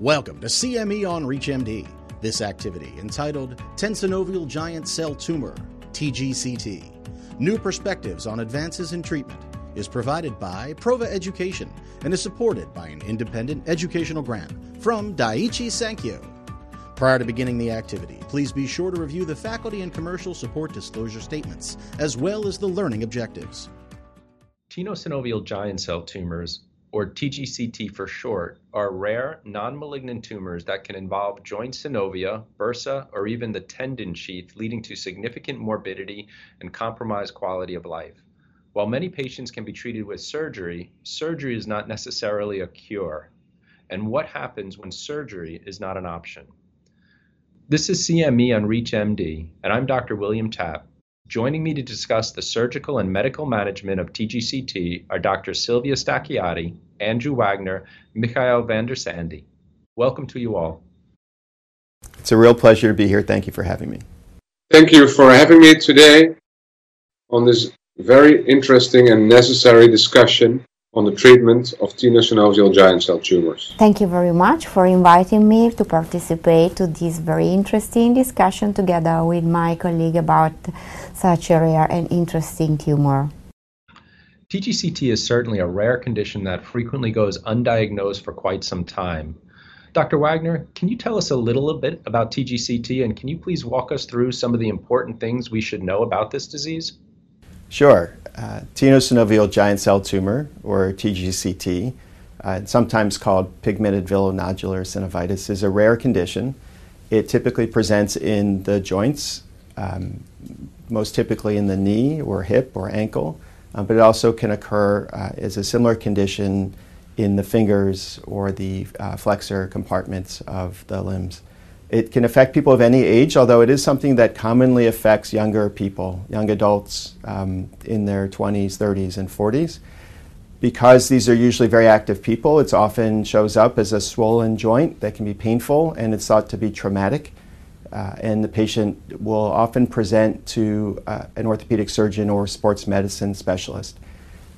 Welcome to CME on ReachMD. This activity, entitled Tenosynovial Giant Cell Tumor, TGCT New Perspectives on Advances in Treatment, is provided by Prova Education and is supported by an independent educational grant from Daiichi Sankyo. Prior to beginning the activity, please be sure to review the faculty and commercial support disclosure statements, as well as the learning objectives. Tenosynovial giant cell tumors or TGCT for short, are rare, non malignant tumors that can involve joint synovia, bursa, or even the tendon sheath, leading to significant morbidity and compromised quality of life. While many patients can be treated with surgery, surgery is not necessarily a cure. And what happens when surgery is not an option? This is CME on ReachMD, and I'm Dr. William Tap, Joining me to discuss the surgical and medical management of TGCT are Dr. Silvia Stacchiotti, Andrew Wagner, Michael van de Sande. Welcome to you all. It's a real pleasure to be here. Thank you for having me. Thank you for having me today on this very interesting and necessary discussion on the treatment of tenosynovial giant cell tumors. Thank you very much for inviting me to participate to this very interesting discussion together with my colleague about such a rare and interesting tumor. TGCT is certainly a rare condition that frequently goes undiagnosed for quite some time. Dr. Wagner, can you tell us a little bit about TGCT and can you please walk us through some of the important things we should know about this disease? Sure. Uh, tenosynovial giant cell tumor, or TGCT, uh, sometimes called pigmented villonodular synovitis, is a rare condition. It typically presents in the joints, um, most typically in the knee or hip or ankle, uh, but it also can occur uh, as a similar condition in the fingers or the uh, flexor compartments of the limbs. It can affect people of any age, although it is something that commonly affects younger people, young adults um, in their 20s, 30s, and 40s. Because these are usually very active people, it often shows up as a swollen joint that can be painful and it's thought to be traumatic. Uh, and the patient will often present to uh, an orthopedic surgeon or sports medicine specialist.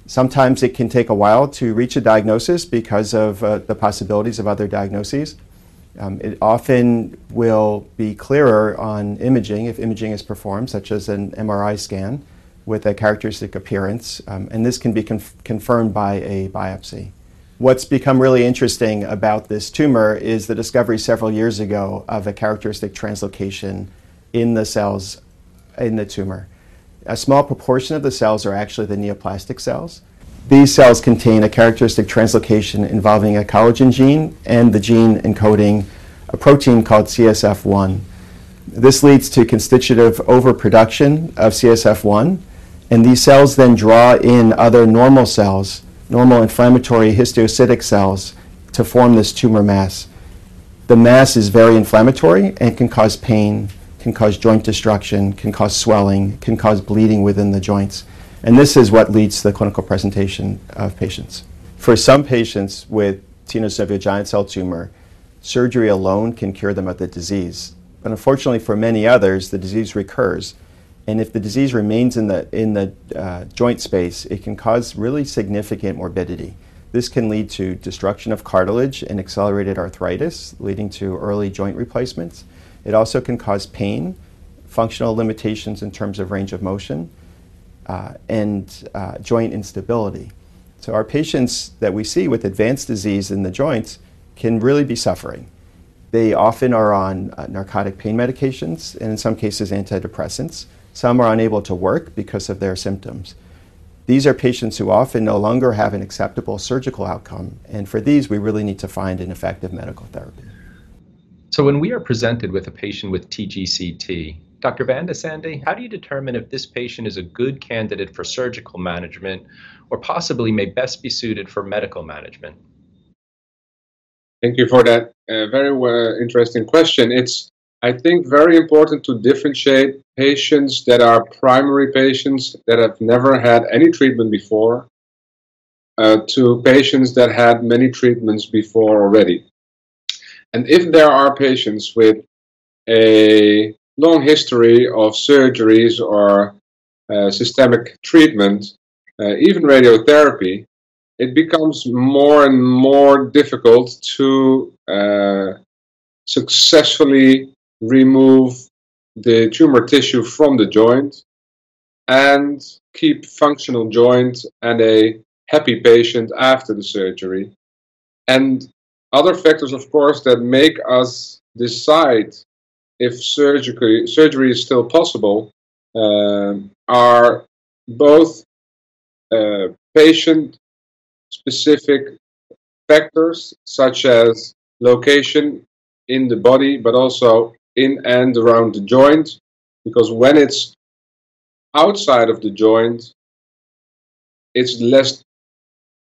Sometimes it can take a while to reach a diagnosis because of uh, the possibilities of other diagnoses. Um, it often will be clearer on imaging if imaging is performed, such as an MRI scan with a characteristic appearance, um, and this can be conf- confirmed by a biopsy. What's become really interesting about this tumor is the discovery several years ago of a characteristic translocation in the cells in the tumor. A small proportion of the cells are actually the neoplastic cells, these cells contain a characteristic translocation involving a collagen gene and the gene encoding a protein called CSF1. This leads to constitutive overproduction of CSF1, and these cells then draw in other normal cells, normal inflammatory histiocytic cells, to form this tumor mass. The mass is very inflammatory and can cause pain, can cause joint destruction, can cause swelling, can cause bleeding within the joints. And this is what leads to the clinical presentation of patients. For some patients with tenosynovial giant cell tumor, surgery alone can cure them of the disease. But unfortunately, for many others, the disease recurs. And if the disease remains in the, in the uh, joint space, it can cause really significant morbidity. This can lead to destruction of cartilage and accelerated arthritis, leading to early joint replacements. It also can cause pain, functional limitations in terms of range of motion, uh, and uh, joint instability. So, our patients that we see with advanced disease in the joints can really be suffering. They often are on uh, narcotic pain medications and, in some cases, antidepressants. Some are unable to work because of their symptoms. These are patients who often no longer have an acceptable surgical outcome, and for these, we really need to find an effective medical therapy. So, when we are presented with a patient with TGCT, Dr. Van de Sande, how do you determine if this patient is a good candidate for surgical management or possibly may best be suited for medical management? Thank you for that uh, very uh, interesting question. It's, I think, very important to differentiate patients that are primary patients that have never had any treatment before uh, to patients that had many treatments before already. And if there are patients with a long history of surgeries or uh, systemic treatment, uh, even radiotherapy, it becomes more and more difficult to uh, successfully remove the tumor tissue from the joint and keep functional joint and a happy patient after the surgery. And other factors, of course, that make us decide if surgery, surgery is still possible uh, are both uh, patient specific factors such as location in the body, but also in and around the joint. Because when it's outside of the joint, it's less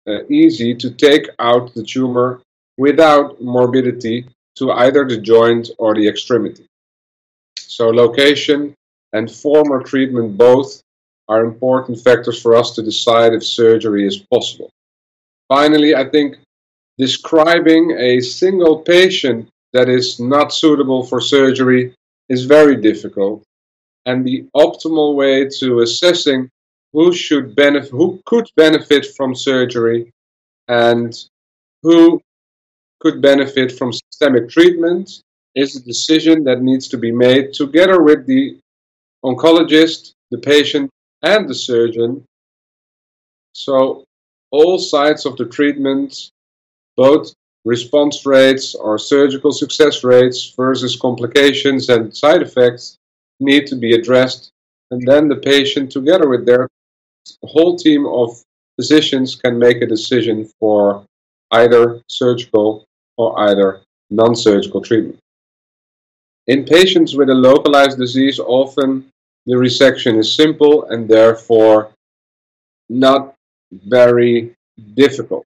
uh, easy to take out the tumor without morbidity to either the joint or the extremity. So, location and former treatment both are important factors for us to decide if surgery is possible. Finally, I think describing a single patient that is not suitable for surgery is very difficult. And the optimal way to assessing who should benefit, who could benefit from surgery and who could benefit from systemic treatment is a decision that needs to be made together with the oncologist, the patient, and the surgeon. So all sides of the treatment, both response rates or surgical success rates versus complications and side effects, need to be addressed. And then the patient, together with their whole team of physicians, can make a decision for either surgical or either non surgical treatment. In patients with a localized disease, often the resection is simple and therefore not very difficult.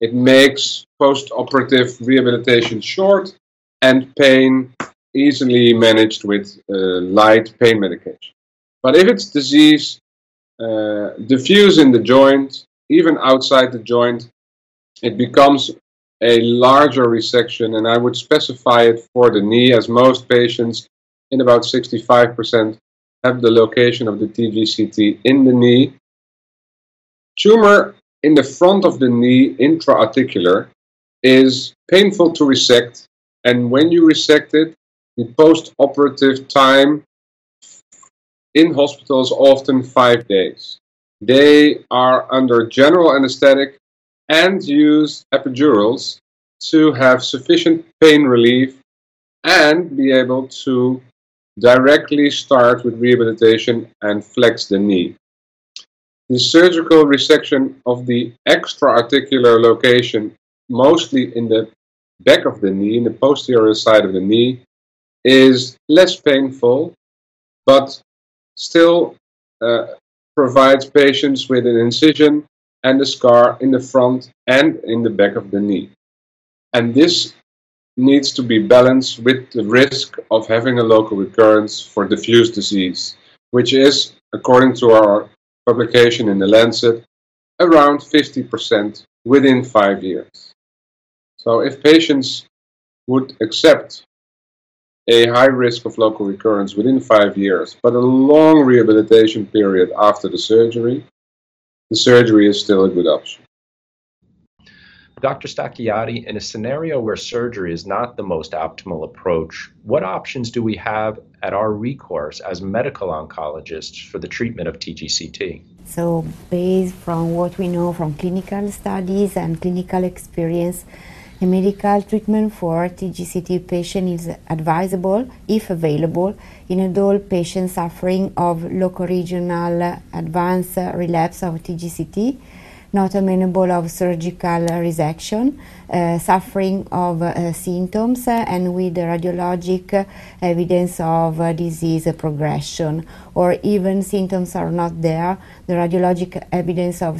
It makes post operative rehabilitation short and pain easily managed with uh, light pain medication. But if it's disease uh, diffuse in the joint, even outside the joint, it becomes a larger resection, and I would specify it for the knee, as most patients, in about 65%, have the location of the TGCT in the knee. Tumor in the front of the knee, intra-articular, is painful to resect, and when you resect it, the post-operative time in hospitals often five days. They are under general anesthetic and use epidurals to have sufficient pain relief and be able to directly start with rehabilitation and flex the knee. The surgical resection of the extra-articular location, mostly in the back of the knee, in the posterior side of the knee, is less painful, but still uh, provides patients with an incision and a scar in the front and in the back of the knee. And this needs to be balanced with the risk of having a local recurrence for diffuse disease, which is, according to our publication in the Lancet, around 50% within five years. So if patients would accept a high risk of local recurrence within five years, but a long rehabilitation period after the surgery, the surgery is still a good option. Dr. Stacchiotti, in a scenario where surgery is not the most optimal approach, what options do we have at our recourse as medical oncologists for the treatment of TGCT? So, based from what we know from clinical studies and clinical experience, a medical treatment for TGCT patient is advisable if available. In adult patients suffering of local regional advanced relapse of TGCT not amenable of surgical resection, uh, suffering of uh, symptoms, uh, and with radiologic evidence of disease progression, or even symptoms are not there, the radiologic evidence of,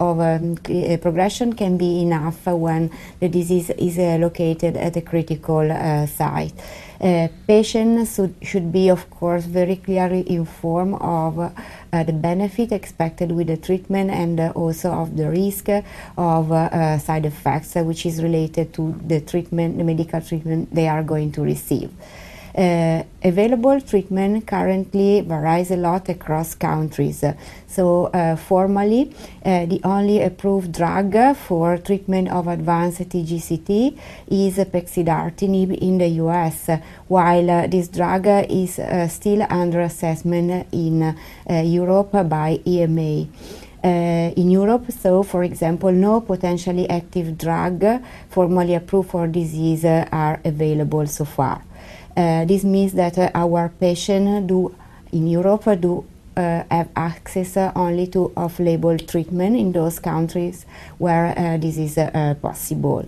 of um, progression can be enough when the disease is located at a critical site. Uh, patients should, should be, of course, very clearly informed of uh, the benefit expected with the treatment and uh, also of the risk of uh, side effects, which is related to the treatment, the medical treatment they are going to receive. Uh, available treatment currently varies a lot across countries. So, uh, formally, uh, the only approved drug for treatment of advanced TGCT is pexidartinib in the US, while this drug is uh, still under assessment in uh, Europe by EMA. Uh, in Europe. So, for example, no potentially active drug formally approved for disease uh, are available so far. Uh, this means that our patients do in Europe do uh, have access uh, only to off-label treatment in those countries where uh, this is possible.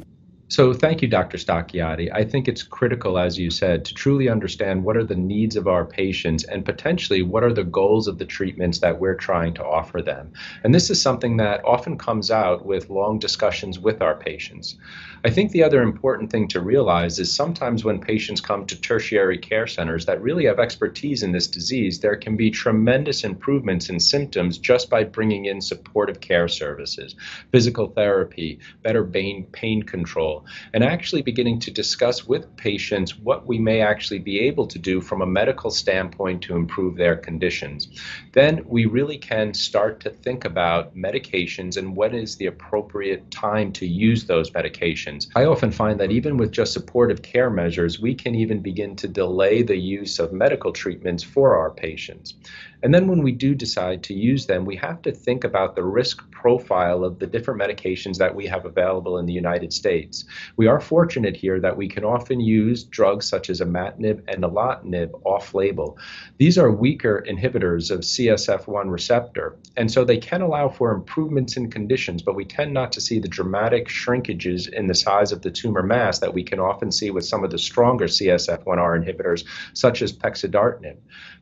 So, thank you, Dr. Stacchiotti. I think it's critical, as you said, to truly understand what are the needs of our patients and potentially what are the goals of the treatments that we're trying to offer them. And this is something that often comes out with long discussions with our patients. I think the other important thing to realize is sometimes when patients come to tertiary care centers that really have expertise in this disease, there can be tremendous improvements in symptoms just by bringing in supportive care services, physical therapy, better pain, pain control, and actually beginning to discuss with patients what we may actually be able to do from a medical standpoint to improve their conditions. Then we really can start to think about medications and when is the appropriate time to use those medications I often find that even with just supportive care measures, we can even begin to delay the use of medical treatments for our patients. And then when we do decide to use them, we have to think about the risk profile of the different medications that we have available in the United States. We are fortunate here that we can often use drugs such as imatinib and nilotinib off label. These are weaker inhibitors of CSF1 receptor, and so they can allow for improvements in conditions, but we tend not to see the dramatic shrinkages in the size of the tumor mass that we can often see with some of the stronger CSF1R inhibitors, such as pexidartinib.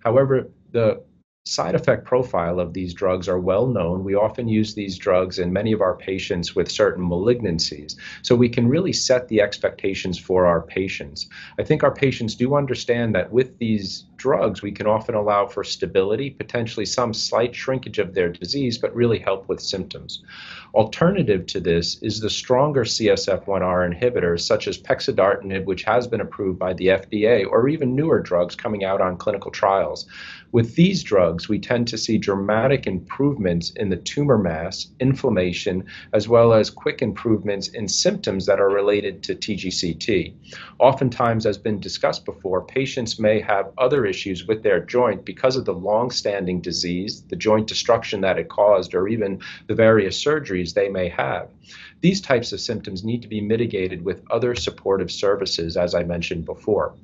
However, the side effect profile of these drugs are well known. We often use these drugs in many of our patients with certain malignancies. So we can really set the expectations for our patients. I think our patients do understand that with these drugs, we can often allow for stability, potentially some slight shrinkage of their disease, but really help with symptoms. Alternative to this is the stronger CSF1R inhibitors, such as pexidartinib, which has been approved by the FDA, or even newer drugs coming out on clinical trials. With these drugs, we tend to see dramatic improvements in the tumor mass, inflammation, as well as quick improvements in symptoms that are related to TGCT. Oftentimes, as been discussed before, patients may have other issues with their joint because of the long standing disease, the joint destruction that it caused, or even the various surgeries they may have. These types of symptoms need to be mitigated with other supportive services, as I mentioned before.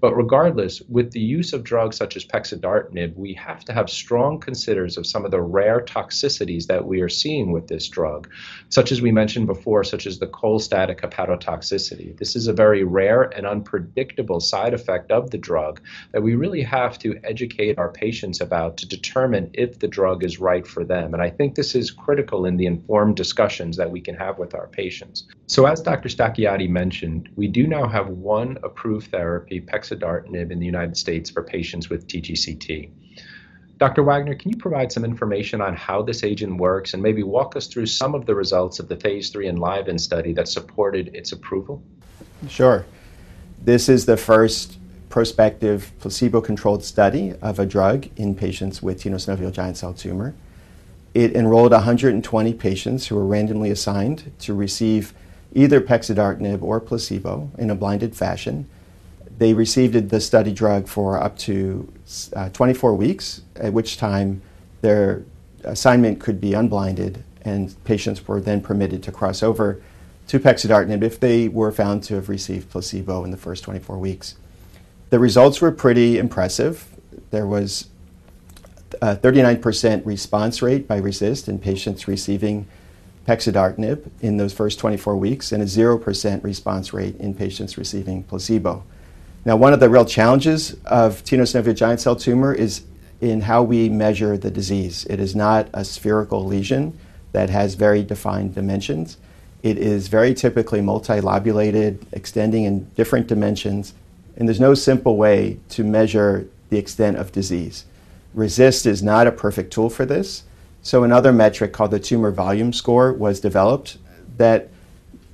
But regardless, with the use of drugs such as pexidartinib, we have to have strong considers of some of the rare toxicities that we are seeing with this drug, such as we mentioned before, such as the cholestatic hepatotoxicity. This is a very rare and unpredictable side effect of the drug that we really have to educate our patients about to determine if the drug is right for them. And I think this is critical in the informed discussions that we can have with with our patients. So, as Dr. Stacchiotti mentioned, we do now have one approved therapy, pexidartinib, in the United States for patients with TGCT. Dr. Wagner, can you provide some information on how this agent works and maybe walk us through some of the results of the phase 3 ENLIVEN study that supported its approval? Sure. This is the first prospective placebo controlled study of a drug in patients with tenosynovial giant cell tumor. It enrolled 120 patients who were randomly assigned to receive either pexidartinib or placebo in a blinded fashion. They received the study drug for up to uh, 24 weeks, at which time their assignment could be unblinded, and patients were then permitted to cross over to pexidartinib if they were found to have received placebo in the first 24 weeks. The results were pretty impressive. There was 39% response rate by RECIST in patients receiving pexidartinib in those first 24 weeks and a 0% response rate in patients receiving placebo. Now, one of the real challenges of tenosynovial giant cell tumor is in how we measure the disease. It is not a spherical lesion that has very defined dimensions. It is very typically multilobulated, extending in different dimensions, and there's no simple way to measure the extent of disease. RECIST is not a perfect tool for this. So another metric called the tumor volume score was developed that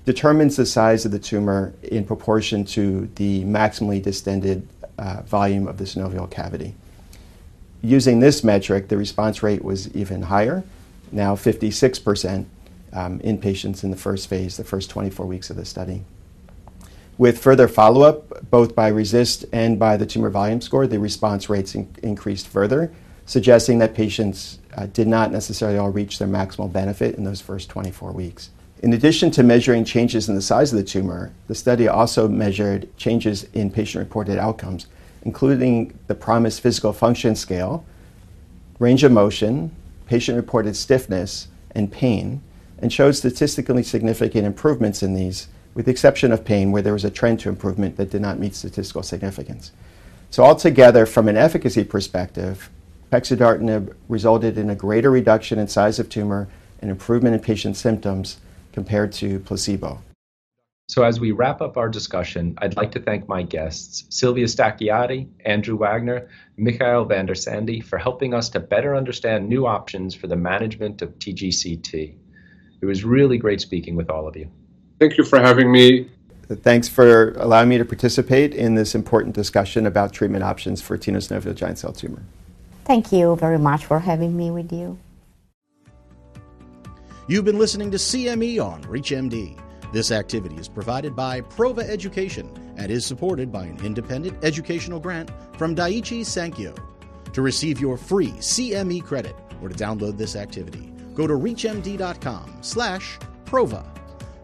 determines the size of the tumor in proportion to the maximally distended uh, volume of the synovial cavity. Using this metric, the response rate was even higher, now 56% um, in patients in the first phase, the first 24 weeks of the study. With further follow up, both by RECIST and by the tumor volume score, the response rates in- increased further, suggesting that patients uh, did not necessarily all reach their maximal benefit in those first 24 weeks. In addition to measuring changes in the size of the tumor, the study also measured changes in patient reported outcomes, including the PROMIS physical function scale, range of motion, patient reported stiffness, and pain, and showed statistically significant improvements in these, with the exception of pain, where there was a trend to improvement that did not meet statistical significance. So, altogether, from an efficacy perspective, pexidartinib resulted in a greater reduction in size of tumor and improvement in patient symptoms compared to placebo. So, as we wrap up our discussion, I'd like to thank my guests, Silvia Stacchiotti, Andrew Wagner, Michael van de Sande, for helping us to better understand new options for the management of TGCT. It was really great speaking with all of you. Thank you for having me. Thanks for allowing me to participate in this important discussion about treatment options for tenosynovial giant cell tumor. Thank you very much for having me with you. You've been listening to CME on ReachMD. This activity is provided by Prova Education and is supported by an independent educational grant from Daiichi Sankyo. To receive your free CME credit or to download this activity, go to reachmd.com slash prova.